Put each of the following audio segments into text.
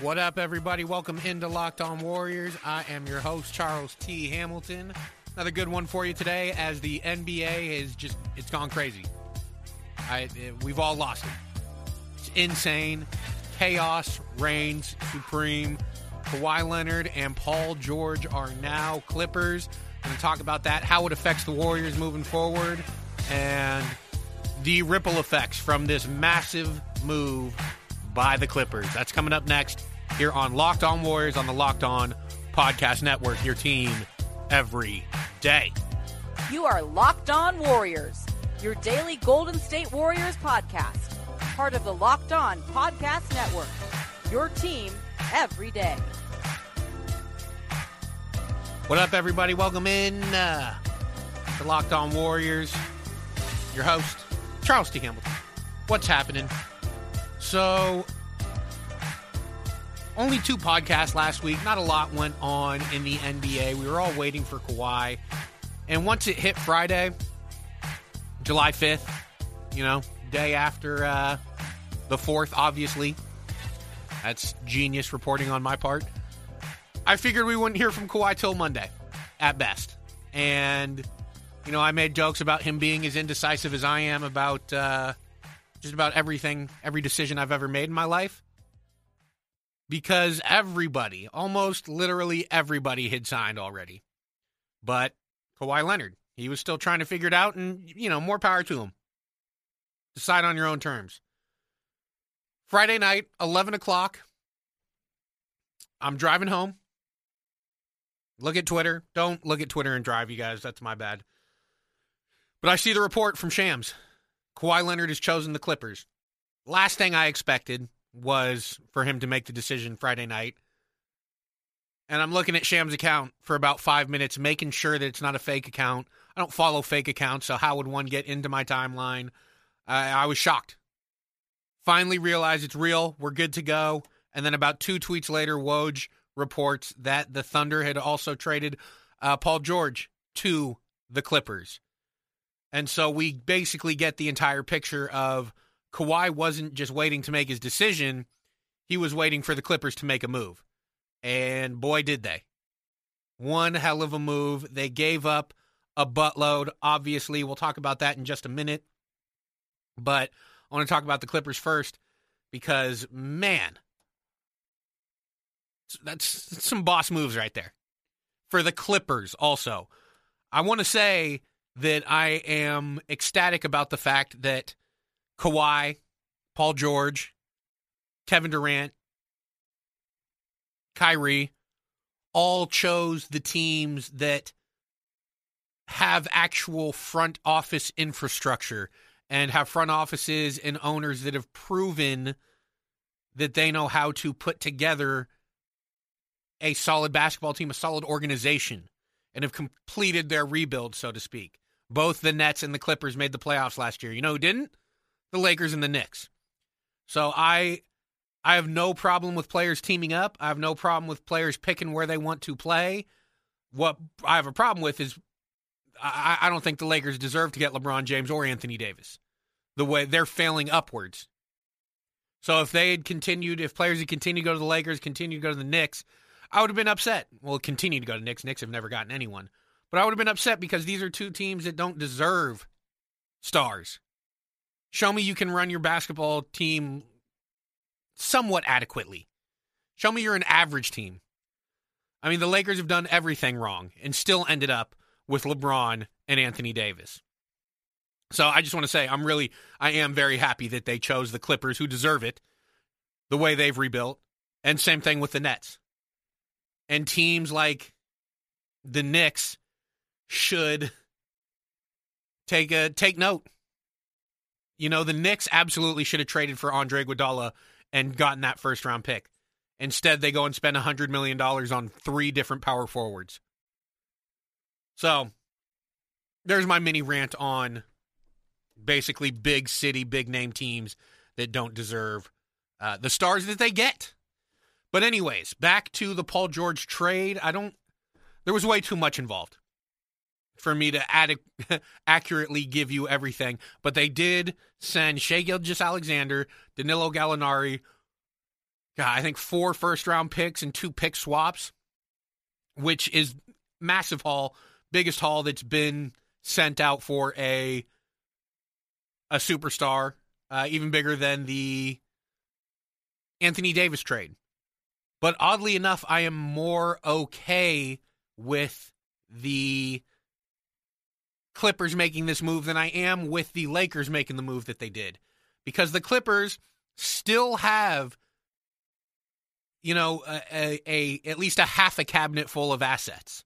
What up, everybody? Welcome into Locked On Warriors. I am your host, Charles T. Hamilton. Another good one for you today as the NBA is just, it's gone crazy. I, it, we've all lost it. It's insane. Chaos reigns supreme. Kawhi Leonard and Paul George are now Clippers. I'm going to talk about that, how it affects the Warriors moving forward, and the ripple effects from this massive move by the Clippers. That's coming up next here on Locked On Warriors on the Locked On Podcast Network, your team every day. You are Locked On Warriors, your daily Golden State Warriors podcast, part of the Locked On Podcast Network. Your team every day. What up, everybody? Welcome in uh, to Locked On Warriors. Your host, Charles T. Hamilton. What's happening? So, only two podcasts last week. Not a lot went on in the NBA. We were all waiting for Kawhi. And once it hit Friday, July 5th, you know, day after uh, the 4th, obviously, that's genius reporting on my part. I figured we wouldn't hear from Kawhi till Monday, at best. And, you know, I made jokes about him being as indecisive as I am about uh, just about everything, every decision I've ever made in my life. Because everybody, almost literally everybody, had signed already. But Kawhi Leonard, he was still trying to figure it out, and, you know, more power to him. Decide on your own terms. Friday night, 11 o'clock. I'm driving home. Look at Twitter. Don't look at Twitter and drive, you guys. That's my bad. But I see the report from Shams. Kawhi Leonard has chosen the Clippers. Last thing I expected was for him to make the decision Friday night. And I'm looking at Shams' account for about five minutes, making sure that it's not a fake account. I don't follow fake accounts, so how would one get into my timeline? I, I was shocked. Finally realized it's real. We're good to go. And then about two tweets later, Woj reports that the Thunder had also traded uh, Paul George to the Clippers. And so we basically get the entire picture of Kawhi wasn't just waiting to make his decision, he was waiting for the Clippers to make a move. And boy, did they. One hell of a move. They gave up a buttload. Obviously, we'll talk about that in just a minute. But I want to talk about the Clippers first because, man, that's some boss moves right there. For the Clippers, also. I want to say that I am ecstatic about the fact that Kawhi, Paul George, Kevin Durant, Kyrie all chose the teams that have actual front office infrastructure and have front offices and owners that have proven that they know how to put together a solid basketball team, a solid organization, and have completed their rebuild, so to speak. Both the Nets and the Clippers made the playoffs last year. You know who didn't? The Lakers and the Knicks. So I I have no problem with players teaming up. I have no problem with players picking where they want to play. What I have a problem with is I, I don't think the Lakers deserve to get LeBron James or Anthony Davis. The way they're failing upwards. So if they had continued, if players had continued to go to the Lakers, continued to go to the Knicks, I would have been upset. Well, continue to go to Knicks. Knicks have never gotten anyone. But I would have been upset because these are two teams that don't deserve stars. Show me you can run your basketball team somewhat adequately. Show me you're an average team. I mean, the Lakers have done everything wrong and still ended up with LeBron and Anthony Davis. So I just want to say I'm really I am very happy that they chose the Clippers who deserve it the way they've rebuilt and same thing with the Nets. And teams like the Knicks should take a take note. You know, the Knicks absolutely should have traded for Andre Iguodala and gotten that first round pick. Instead, they go and spend $100 million on three different power forwards. So, there's my mini rant on basically big city, big name teams that don't deserve uh, the stars that they get. But, anyways, back to the Paul George trade. I don't, there was way too much involved for me to ad- accurately give you everything. But they did send Shai Gilgeous-Alexander, Danilo Gallinari, God, I think four first round picks and two pick swaps, which is massive haul, biggest haul that's been sent out for a a superstar, uh, even bigger than the Anthony Davis trade. But oddly enough, I am more okay with the Clippers making this move than I am with the Lakers making the move that they did. Because the Clippers still have you know a, a, a, at least a half a cabinet full of assets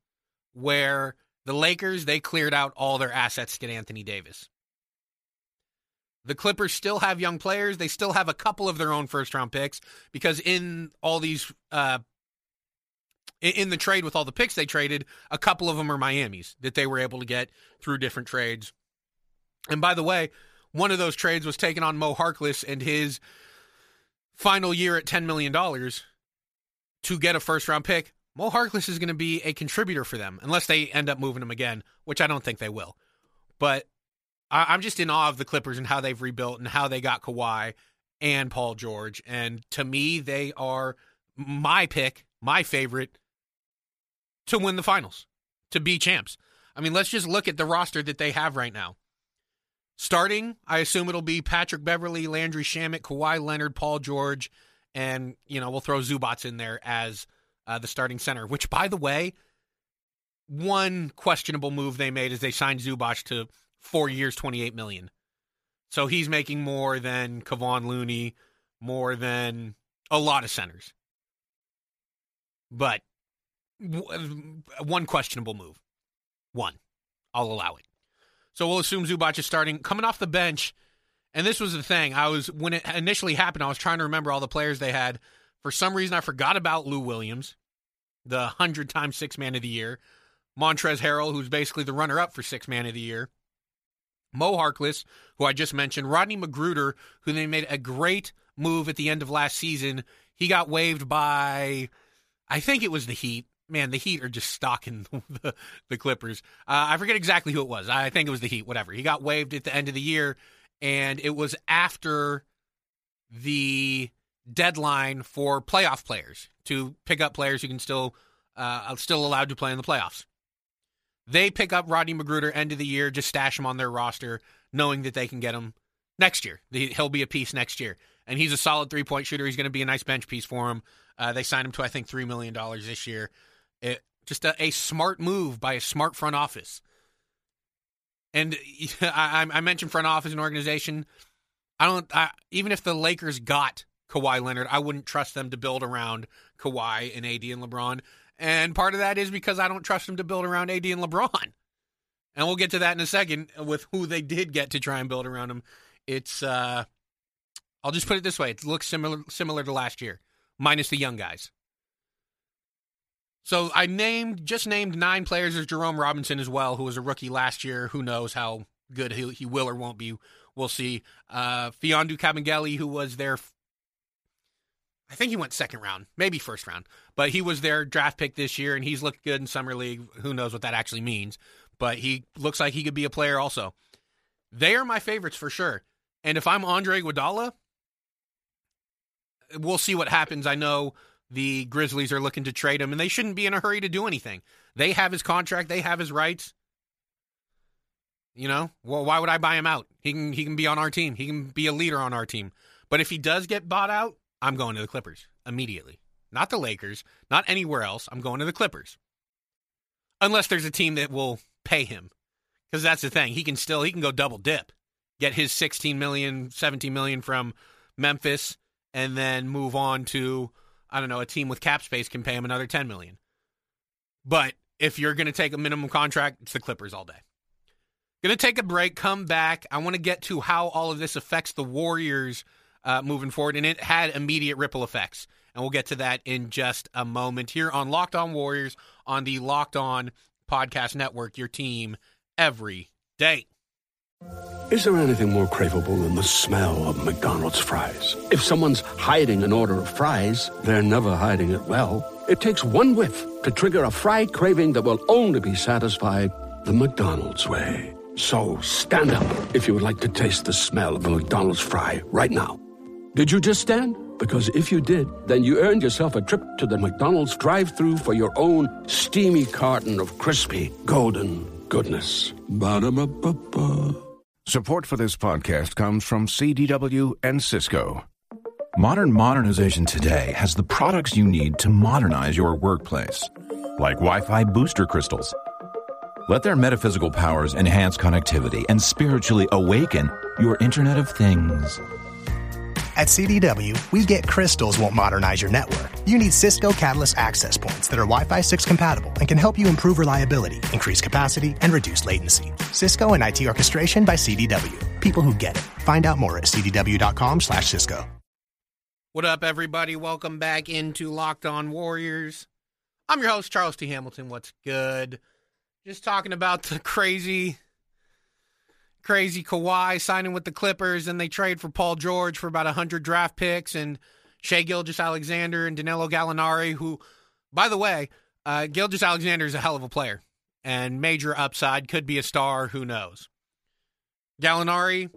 where the Lakers they cleared out all their assets to get Anthony Davis. The Clippers still have young players. They still have a couple of their own first round picks because in all these uh, in the trade with all the picks they traded, a couple of them are Miami's that they were able to get through different trades. And by the way, one of those trades was taken on Mo Harkless and his final year at $10 million to get a first round pick. Mo Harkless is going to be a contributor for them unless they end up moving him again, which I don't think they will. But I, am just in awe of the Clippers and how they've rebuilt and how they got Kawhi and Paul George. And to me, they are my pick, my favorite to win the finals, to be champs. I mean, let's just look at the roster that they have right now. Starting, I assume it'll be Patrick Beverley, Landry Shamet, Kawhi Leonard, Paul George, and you know we'll throw Zubac in there as uh, the starting center. Which, by the way, one questionable move they made is they signed Zubac to four years, twenty eight million. So he's making more than Kevon Looney, more than a lot of centers. But one questionable move. One. I'll allow it. So we'll assume Zubac is starting. Coming off the bench, and this was the thing. I was when it initially happened, I was trying to remember all the players they had. For some reason, I forgot about Lou Williams, the hundred time six man of the year. Montrezl Harrell, who's basically the runner up for six man of the year. Mo Harkless, who I just mentioned, Rodney McGruder, who they made a great move at the end of last season. He got waived by, I think it was the Heat man, the Heat are just stalking the, the Clippers. Uh, I forget exactly who it was. I think it was the Heat, whatever. He got waived at the end of the year, and it was after the deadline for playoff players to pick up players who can still uh, still allowed to play in the playoffs. They pick up Rodney McGruder end of the year, just stash him on their roster, knowing that they can get him next year. He'll be a piece next year, and he's a solid three point shooter. He's going to be a nice bench piece for him. Uh, they signed him to I think three million dollars this year. It, just a, a, smart move by a smart front office. And I, I mentioned front office and organization. I don't I, even if the Lakers got Kawhi Leonard, I wouldn't trust them to build around Kawhi and AD and LeBron. And part of that is because I don't trust them to build around AD and LeBron. And we'll get to that in a second with who they did get to try and build around them. It's uh I'll just put it this way, it looks similar similar to last year, minus the young guys. So I named just named nine players. There's Jerome Robinson as well, who was a rookie last year. Who knows how good he, he will or won't be? We'll see. Uh, Mfiondu Kabengele, who was there. I think he went second round, maybe first round, but he was their draft pick this year, and he's looked good in summer league. Who knows what that actually means? But he looks like he could be a player also. They are my favorites for sure. And if I'm Andre Iguodala, we'll see what happens. I know the Grizzlies are looking to trade him, and they shouldn't be in a hurry to do anything. They have his contract, they have his rights. You know, well, why would I buy him out? He can he can be on our team. He can be a leader on our team. But if he does get bought out, I'm going to the Clippers immediately. Not the Lakers, not anywhere else. I'm going to the Clippers. Unless there's a team that will pay him. Cuz that's the thing. He can still he can go double dip. Get his 16 million, 17 million from Memphis and then move on to I don't know, a team with cap space can pay him another 10 million. But if you're going to take a minimum contract, it's the Clippers all day. Going to take a break, come back. I want to get to how all of this affects the Warriors uh, moving forward, and it had immediate ripple effects. and we'll get to that in just a moment here on Locked On Warriors on the Locked On Podcast Network, your team every day. Is there anything more craveable than the smell of McDonald's fries? If someone's hiding an order of fries, they're never hiding it well. It takes one whiff to trigger a fry craving that will only be satisfied the McDonald's way. So stand up if you would like to taste the smell of a McDonald's fry right now. Did you just stand? Because if you did, then you earned yourself a trip to the McDonald's drive through for your own steamy carton of crispy, golden goodness. Ba-da-ba-ba-ba. Support for this podcast comes from CDW and Cisco. Modern modernization today has the products you need to modernize your workplace, like Wi Fi booster crystals. Let their metaphysical powers enhance connectivity and spiritually awaken your Internet of Things. At CDW, we get crystals won't modernize your network. You need Cisco Catalyst access points that are Wi Fi 6 compatible and can help you improve reliability, increase capacity, and reduce latency. Cisco and IT orchestration by CDW. People who get it. Find out more at cdw.com slash Cisco. What up, everybody? Welcome back into Locked On Warriors. I'm your host, Charles T. Hamilton. What's good? Just talking about the crazy crazy Kawhi signing with the Clippers, and they trade for Paul George for about 100 draft picks, and Shai Gilgeous-Alexander and Danilo Gallinari, who, by the way, uh, Gilgis Alexander is a hell of a player and major upside, could be a star, who knows. Gallinari,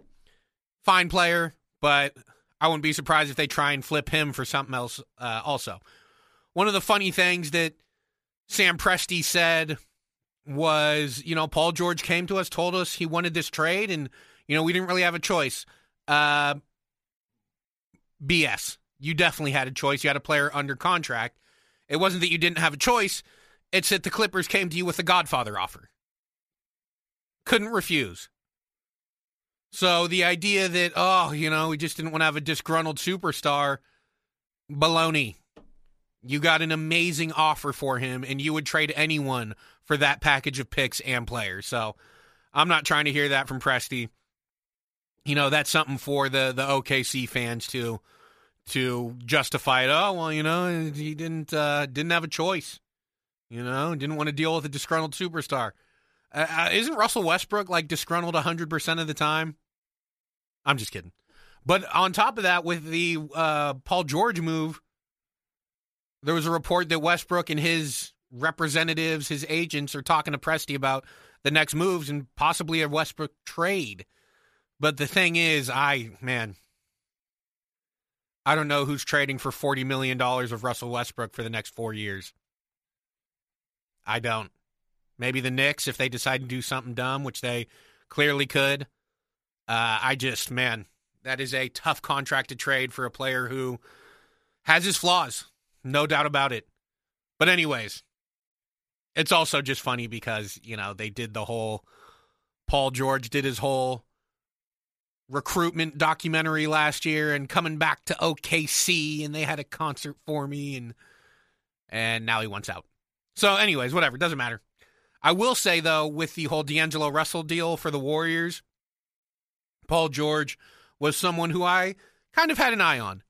fine player, but I wouldn't be surprised if they try and flip him for something else uh, also. One of the funny things that Sam Presti said was, you know, Paul George came to us, told us he wanted this trade, and, you know, we didn't really have a choice. Uh, BS. You definitely had a choice. You had a player under contract. It wasn't that you didn't have a choice, it's that the Clippers came to you with a Godfather offer. Couldn't refuse. So the idea that, oh, you know, we just didn't want to have a disgruntled superstar, baloney. You got an amazing offer for him, and you would trade anyone for that package of picks and players. So I'm not trying to hear that from Presti. You know, that's something for the the OKC fans to to justify it. Oh well, you know, he didn't uh, didn't have a choice. You know, didn't want to deal with a disgruntled superstar. Uh, uh isn't Russell Westbrook like disgruntled 100% of the time? I'm just kidding. But on top of that, with the uh, Paul George move, there was a report that Westbrook and his representatives, his agents, are talking to Presti about the next moves and possibly a Westbrook trade. But the thing is, I, man, I don't know who's trading for $40 million of Russell Westbrook for the next four years. I don't. Maybe the Knicks, if they decide to do something dumb, which they clearly could. Uh, I just, man, that is a tough contract to trade for a player who has his flaws. No doubt about it. But, anyways, it's also just funny because, you know, they did the whole Paul George did his whole recruitment documentary last year and coming back to OKC and they had a concert for me and and now he wants out. So anyways, whatever, doesn't matter. I will say though with the whole D'Angelo Russell deal for the Warriors, Paul George was someone who I kind of had an eye on.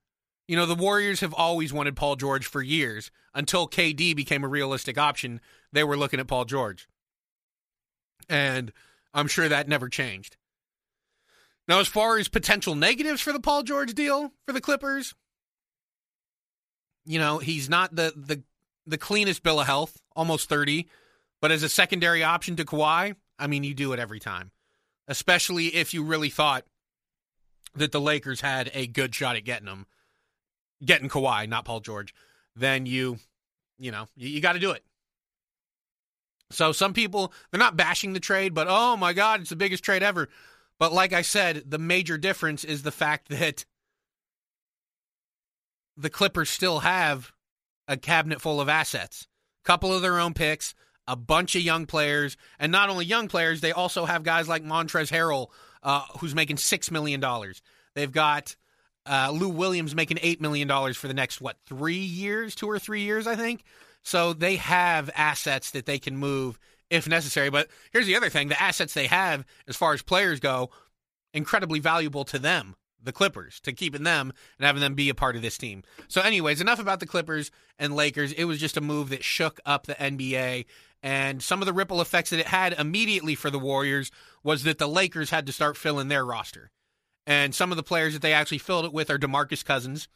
You know, the Warriors have always wanted Paul George for years. Until KD became a realistic option, they were looking at Paul George. And I'm sure that never changed. Now, as far as potential negatives for the Paul George deal for the Clippers, you know, he's not the the the cleanest bill of health, almost 30, but as a secondary option to Kawhi, I mean, you do it every time. Especially if you really thought that the Lakers had a good shot at getting him getting Kawhi, not Paul George, then you, you know, you, you got to do it. So some people they're not bashing the trade, but oh my God, it's the biggest trade ever. But like I said, the major difference is the fact that the Clippers still have a cabinet full of assets, a couple of their own picks, a bunch of young players, and not only young players, they also have guys like Montrezl Harrell, uh, who's making six million dollars. They've got uh, Lou Williams making $8 million for the next, what, three years, two or three years, I think. So they have assets that they can move if necessary. But here's the other thing the assets they have, as far as players go, incredibly valuable to them the Clippers to keeping them and having them be a part of this team. So, anyways, enough about the Clippers and Lakers. It was just a move that shook up the NBA. And some of the ripple effects that it had immediately for the Warriors was that the Lakers had to start filling their roster. And some of the players that they actually filled it with are DeMarcus Cousins,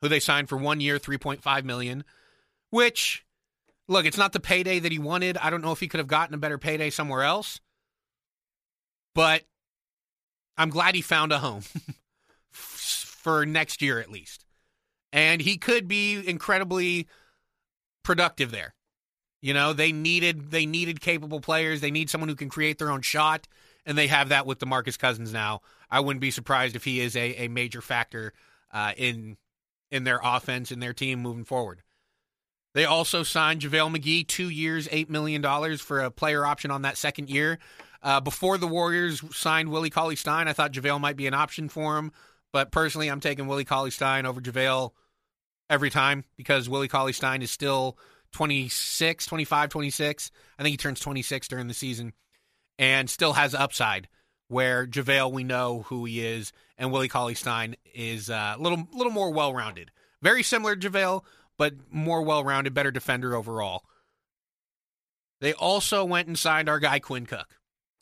who they signed for one year, 3.5 million, which look, it's not the payday that he wanted. I don't know if he could have gotten a better payday somewhere else. But I'm glad he found a home for next year at least. And he could be incredibly productive there. You know, they needed they needed capable players. They need someone who can create their own shot, and they have that with DeMarcus Cousins now. I wouldn't be surprised if he is a, a major factor uh, in in their offense and their team moving forward. They also signed JaVale McGee, two years, $8 million for a player option on that second year. Uh, before the Warriors signed Willie Cauley Stein, I thought JaVale might be an option for him. But personally, I'm taking Willie Cauley Stein over JaVale every time because Willie Cauley Stein is still 26, 25, 26. I think he turns 26 during the season and still has upside. Where JaVale, we know who he is, and Willie Cauley Stein is a uh, little, little more well rounded. Very similar to JaVale, but more well rounded, better defender overall. They also went and signed our guy Quinn Cook.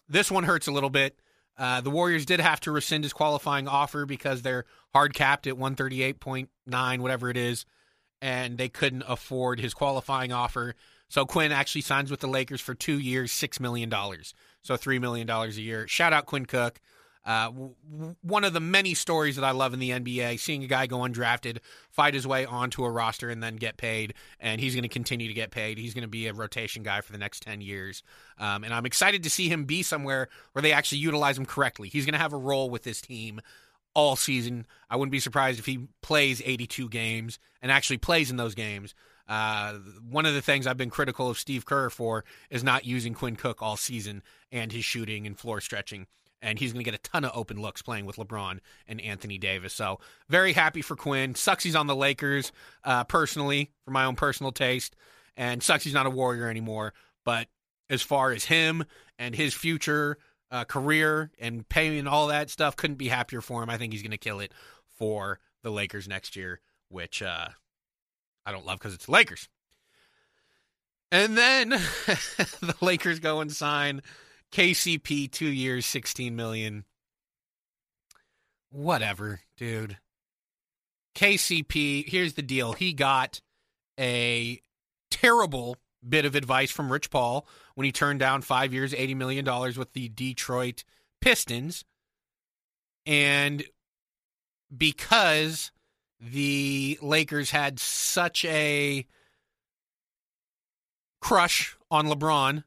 This one hurts a little bit. Uh, the Warriors did have to rescind his qualifying offer because they're hard capped at 138.9, whatever it is, and they couldn't afford his qualifying offer. So Quinn actually signs with the Lakers for two years, $6 million. So $3 million a year. Shout out Quinn Cook. Uh, w- one of the many stories that I love in the NBA, seeing a guy go undrafted, fight his way onto a roster, and then get paid. And he's going to continue to get paid. He's going to be a rotation guy for the next 10 years. Um, and I'm excited to see him be somewhere where they actually utilize him correctly. He's going to have a role with this team all season. I wouldn't be surprised if he plays 82 games and actually plays in those games. Uh, one of the things I've been critical of Steve Kerr for is not using Quinn Cook all season and his shooting and floor stretching and he's going to get a ton of open looks playing with LeBron and Anthony Davis. So very happy for Quinn. Sucks he's on the Lakers uh, personally, for my own personal taste, and sucks he's not a Warrior anymore. But as far as him and his future uh, career and pay and all that stuff, couldn't be happier for him. I think he's going to kill it for the Lakers next year, which uh, I don't love because it's the Lakers. And then the Lakers go and sign KCP two years, sixteen million. Whatever, dude. KCP, here's the deal. He got a terrible bit of advice from Rich Paul when he turned down five years, $80 million with the Detroit Pistons. And because the Lakers had such a crush on LeBron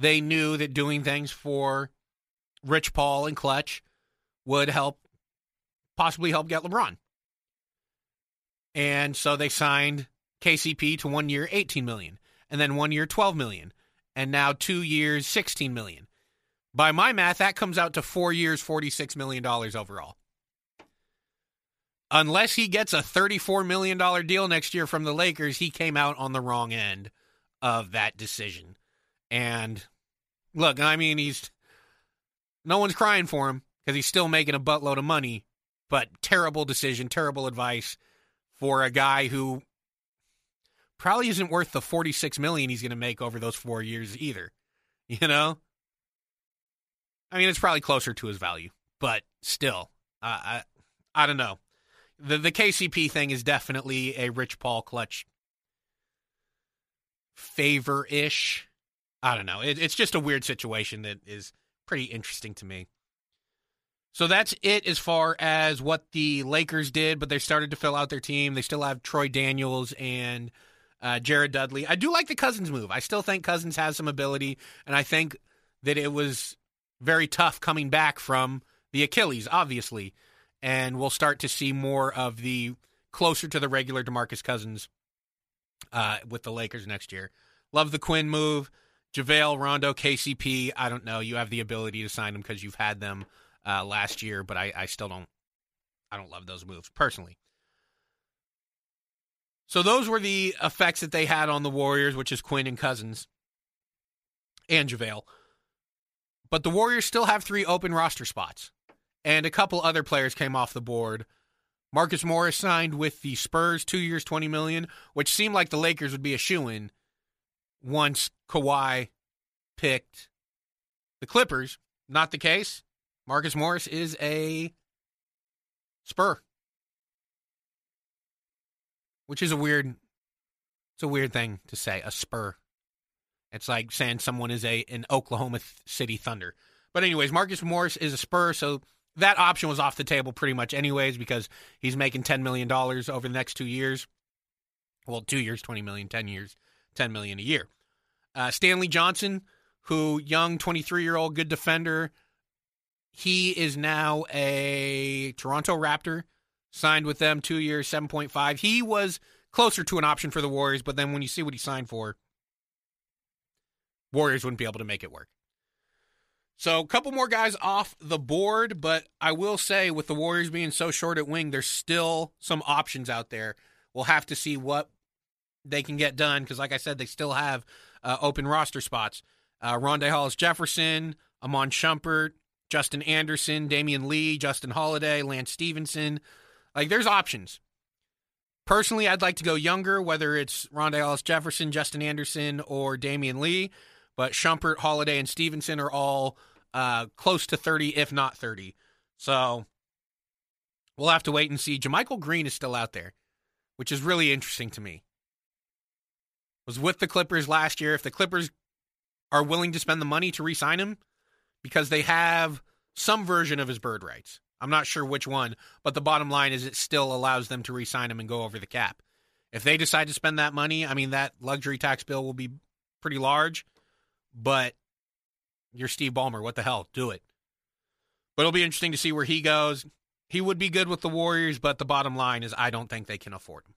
they knew that doing things for Rich Paul and Klutch would help, possibly help get LeBron. And so they signed KCP to one year, 18 million, and then one year, 12 million, and now two years, 16 million. By my math, that comes out to four years, $46 million overall. Unless he gets a $34 million deal next year from the Lakers, he came out on the wrong end of that decision. And look, I mean, he's no one's crying for him because he's still making a buttload of money, but terrible decision, terrible advice for a guy who probably isn't worth the 46 million he's going to make over those 4 years either. You know? I mean, it's probably closer to his value, but still, uh, I I don't know. The the KCP thing is definitely a Rich Paul Klutch favor ish I don't know. It, it's just a weird situation that is pretty interesting to me. So that's it as far as what the Lakers did, but they started to fill out their team. They still have Troy Daniels and uh, Jared Dudley. I do like the Cousins move. I still think Cousins has some ability, and I think that it was very tough coming back from the Achilles, obviously. And we'll start to see more of the closer to the regular Demarcus Cousins uh, with the Lakers next year. Love the Quinn move. JaVale, Rondo, KCP, I don't know. You have the ability to sign them because you've had them uh, last year, but I, I still don't I don't love those moves personally. So those were the effects that they had on the Warriors, which is Quinn and Cousins and JaVale. But the Warriors still have three open roster spots. and a couple other players came off the board. Marcus Morris signed with the Spurs, two years, twenty million, which seemed like the Lakers would be a shoe in once Kawhi picked the Clippers. Not the case. Marcus Morris is a Spur, which is a weird. It's a weird thing to say, a Spur. It's like saying someone is a an Oklahoma City Thunder. But anyways, Marcus Morris is a Spur, so that option was off the table pretty much anyways because he's making $10 million over the next two years. Well, two years, 20 million, 10 years, 10 million a year. Uh, Stanley Johnson, who young 23 year old good defender, he is now a Toronto Raptor, signed with them two years, 7.5. He was closer to an option for the Warriors, but then when you see what he signed for, Warriors wouldn't be able to make it work. So, a couple more guys off the board, but I will say, with the Warriors being so short at wing, there's still some options out there. We'll have to see what they can get done because, like I said, they still have uh, open roster spots. Uh, Rondae Hollis Jefferson, Iman Shumpert, Justin Anderson, Damion Lee, Justin Holiday, Lance Stephenson. Like, there's options. Personally, I'd like to go younger, whether it's Rondae Hollis Jefferson, Justin Anderson, or Damion Lee. But Shumpert, Holiday, and Stephenson are all uh, close to 30, if not 30. So we'll have to wait and see. JaMychal Green is still out there, which is really interesting to me. Was with the Clippers last year. If the Clippers are willing to spend the money to re-sign him, because they have some version of his bird rights. I'm not sure which one, but the bottom line is it still allows them to re-sign him and go over the cap. If they decide to spend that money, I mean that luxury tax bill will be pretty large, but you're Steve Ballmer. What the hell? Do it. But it'll be interesting to see where he goes. He would be good with the Warriors, but the bottom line is I don't think they can afford him.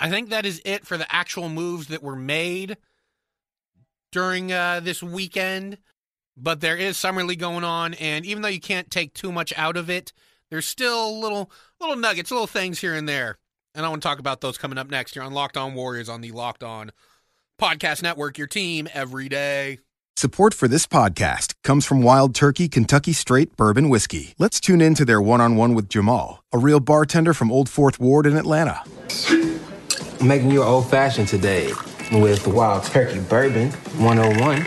I think that is it for the actual moves that were made during uh, this weekend. But there is summer league going on, and even though you can't take too much out of it, there's still little little nuggets, little things here and there. And I want to talk about those coming up next. You're on Locked On Warriors on the Locked On Podcast Network, your team every day. Support for this podcast comes from Wild Turkey Kentucky Straight Bourbon Whiskey. Let's tune in to their one on one with Jamal, a real bartender from Old Fourth Ward in Atlanta. I'm making you an old fashioned today with Wild Turkey Bourbon 101.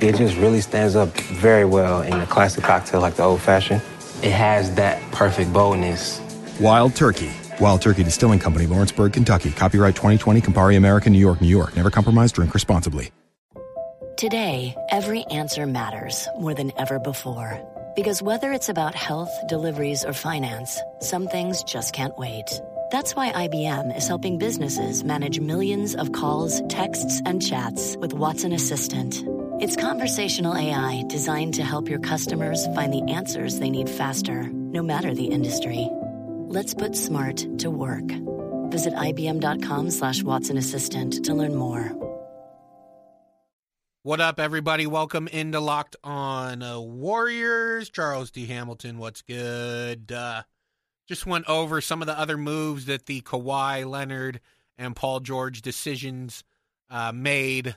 It just really stands up very well in a classic cocktail like the old fashioned. It has that perfect boldness. Wild Turkey. Wild Turkey Distilling Company, Lawrenceburg, Kentucky. Copyright 2020, Campari American, New York, New York. Never compromise, drink responsibly. Today, every answer matters more than ever before. Because whether it's about health, deliveries, or finance, some things just can't wait. That's why IBM is helping businesses manage millions of calls, texts, and chats with Watson Assistant. It's conversational AI designed to help your customers find the answers they need faster, no matter the industry. Let's put smart to work. Visit IBM.com slash Watson Assistant to learn more. What up, everybody? Welcome into Locked On Warriors. Charles T. Hamilton, what's good? Uh, just went over some of the other moves that the Kawhi Leonard and Paul George decisions uh, made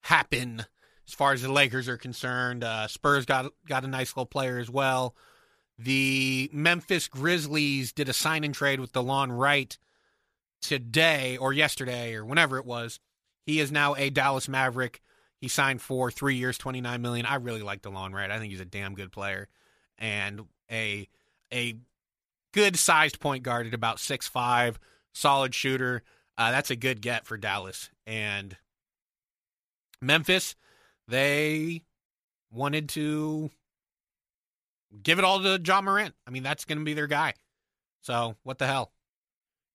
happen as far as the Lakers are concerned. Uh, Spurs got got a nice little player as well. The Memphis Grizzlies did a sign and trade with DeLon Wright today or yesterday or whenever it was. He is now a Dallas Maverick. He signed for three years, twenty nine million. I really like DeLon Wright. I think he's a damn good player and a a good sized point guard at about six five, solid shooter. Uh, that's a good get for Dallas and Memphis. They wanted to give it all to Ja Morant. I mean, that's going to be their guy. So what the hell?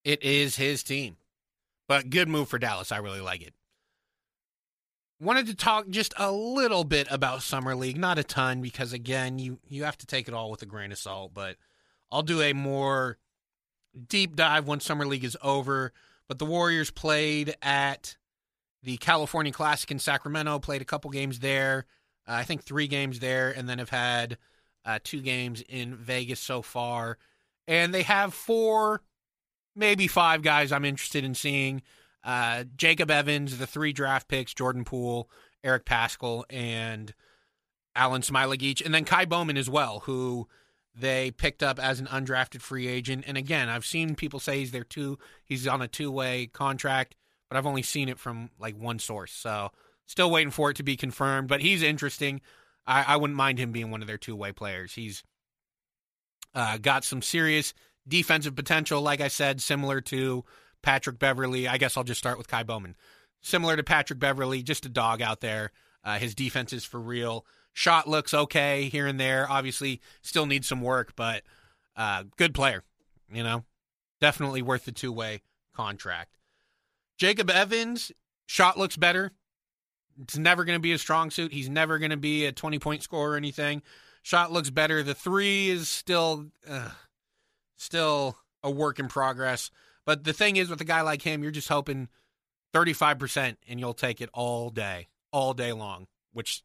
It is his team. But good move for Dallas. I really like it. Wanted to talk just a little bit about Summer League, not a ton, because again, you you have to take it all with a grain of salt. But I'll do a more deep dive when Summer League is over. But the Warriors played at the California Classic in Sacramento, played a couple games there. Uh, I think three games there, and then have had uh, two games in Vegas so far. And they have four, maybe five guys I'm interested in seeing. Uh, Jacob Evans, the three draft picks, Jordan Poole, Eric Paschall, and Alen Smailagic, and then Ky Bowman as well, who they picked up as an undrafted free agent. And again, I've seen people say he's their two he's on a two way contract, but I've only seen it from like one source. So still waiting for it to be confirmed. But he's interesting. I, I wouldn't mind him being one of their two way players. He's uh, got some serious defensive potential, like I said, similar to Patrick Beverley. I guess I'll just start with Ky Bowman. Similar to Patrick Beverley, just a dog out there. Uh, his defense is for real. Shot looks okay here and there. Obviously, still needs some work, but uh, good player. You know, definitely worth the two way contract. Jacob Evans, shot looks better. It's never going to be a strong suit. He's never going to be a 20 point scorer or anything. Shot looks better. The three is still, uh, still a work in progress. But the thing is, with a guy like him, you're just hoping 35% and you'll take it all day, all day long, which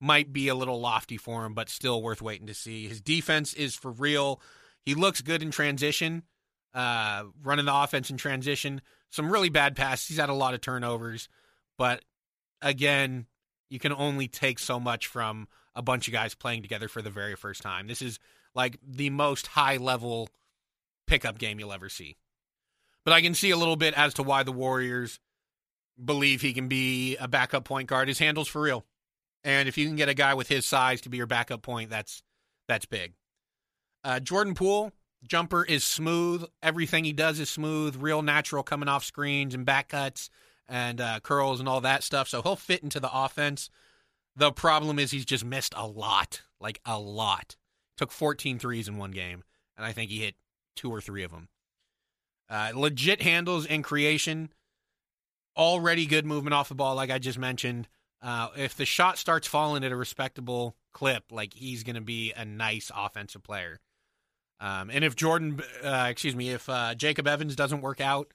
might be a little lofty for him, but still worth waiting to see. His defense is for real. He looks good in transition, uh, running the offense in transition. Some really bad passes. He's had a lot of turnovers, but again, you can only take so much from a bunch of guys playing together for the very first time. This is like the most high level pickup game you'll ever see. But I can see a little bit as to why the Warriors believe he can be a backup point guard. His handles for real. And if you can get a guy with his size to be your backup point, that's that's big. Uh, Jordan Poole jumper is smooth. Everything he does is smooth, real natural, coming off screens and back cuts and uh, curls and all that stuff. So he'll fit into the offense. The problem is he's just missed a lot, like a lot. Took 14 threes in one game, and I think he hit two or three of them. Uh, legit handles and creation. Already good movement off the ball, like I just mentioned. Uh, if the shot starts falling at a respectable clip, like he's going to be a nice offensive player. Um, and if Jordan, uh, excuse me, if uh, Jacob Evans doesn't work out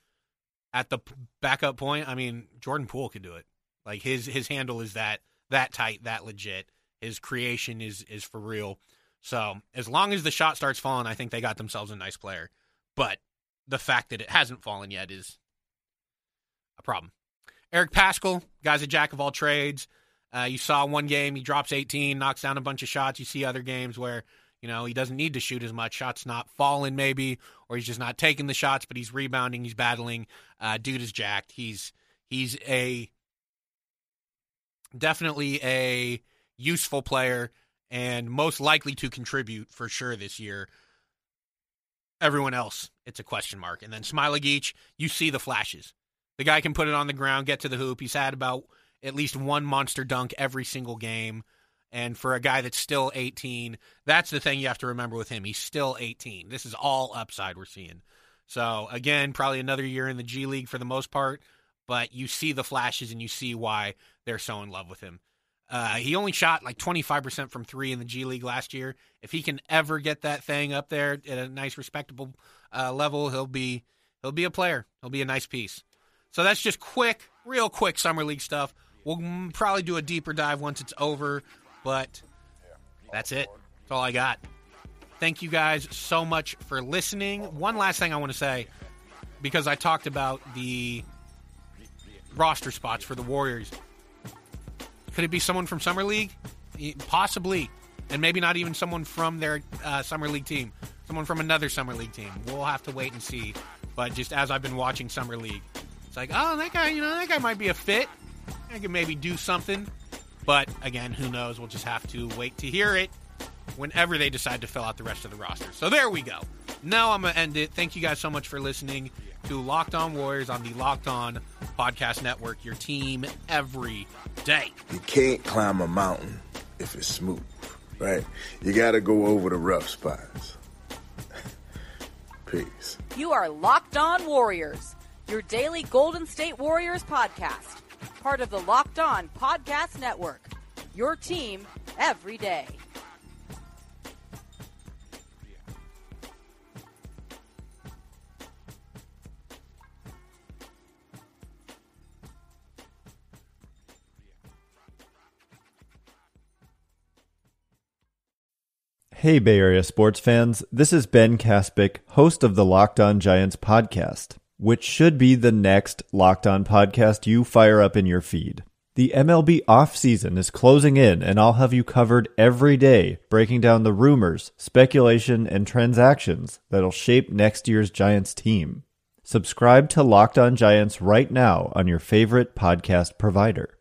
at the backup point, I mean Jordan Poole could do it. Like his his handle is that that tight, that legit. His creation is is for real. So as long as the shot starts falling, I think they got themselves a nice player. But the fact that it hasn't fallen yet is a problem. Eric Paschall, guy's a jack of all trades. Uh, you saw one game, he drops 18, knocks down a bunch of shots. You see other games where, you know, he doesn't need to shoot as much. Shots not falling, maybe, or he's just not taking the shots, but he's rebounding, he's battling. Uh, dude is jacked. He's he's a definitely a useful player and most likely to contribute for sure this year. Everyone else, it's a question mark. And then Smailagic, you see the flashes. The guy can put it on the ground, get to the hoop. He's had about at least one monster dunk every single game. And for a guy that's still 18, that's the thing you have to remember with him. He's still 18. This is all upside we're seeing. So, again, probably another year in the G League for the most part, but you see the flashes and you see why they're so in love with him. Uh, he only shot like 25% from three in the G League last year. If he can ever get that thing up there at a nice, respectable uh, level, he'll be he'll be a player. He'll be a nice piece. So that's just quick, real quick summer league stuff. We'll probably do a deeper dive once it's over, but that's it. That's all I got. Thank you guys so much for listening. One last thing I want to say because I talked about the roster spots for the Warriors. Could it be someone from Summer League? Possibly. And maybe not even someone from their uh, Summer League team. Someone from another Summer League team. We'll have to wait and see. But just as I've been watching Summer League, it's like, oh, that guy, you know, that guy might be a fit. I could maybe do something. But again, who knows? We'll just have to wait to hear it whenever they decide to fill out the rest of the roster. So there we go. Now I'm going to end it. Thank you guys so much for listening to Locked On Warriors on the Locked On Podcast Network, your team every day. You can't climb a mountain if it's smooth, right? You got to go over the rough spots. Peace. You are Locked On Warriors your daily Golden State Warriors podcast, part of the Locked On Podcast Network. Your team every day. Hey, Bay Area sports fans. This is Ben Kaspick, host of the Locked On Giants podcast which should be the next Locked On podcast you fire up in your feed. The MLB offseason is closing in, and I'll have you covered every day, breaking down the rumors, speculation, and transactions that'll shape next year's Giants team. Subscribe to Locked On Giants right now on your favorite podcast provider.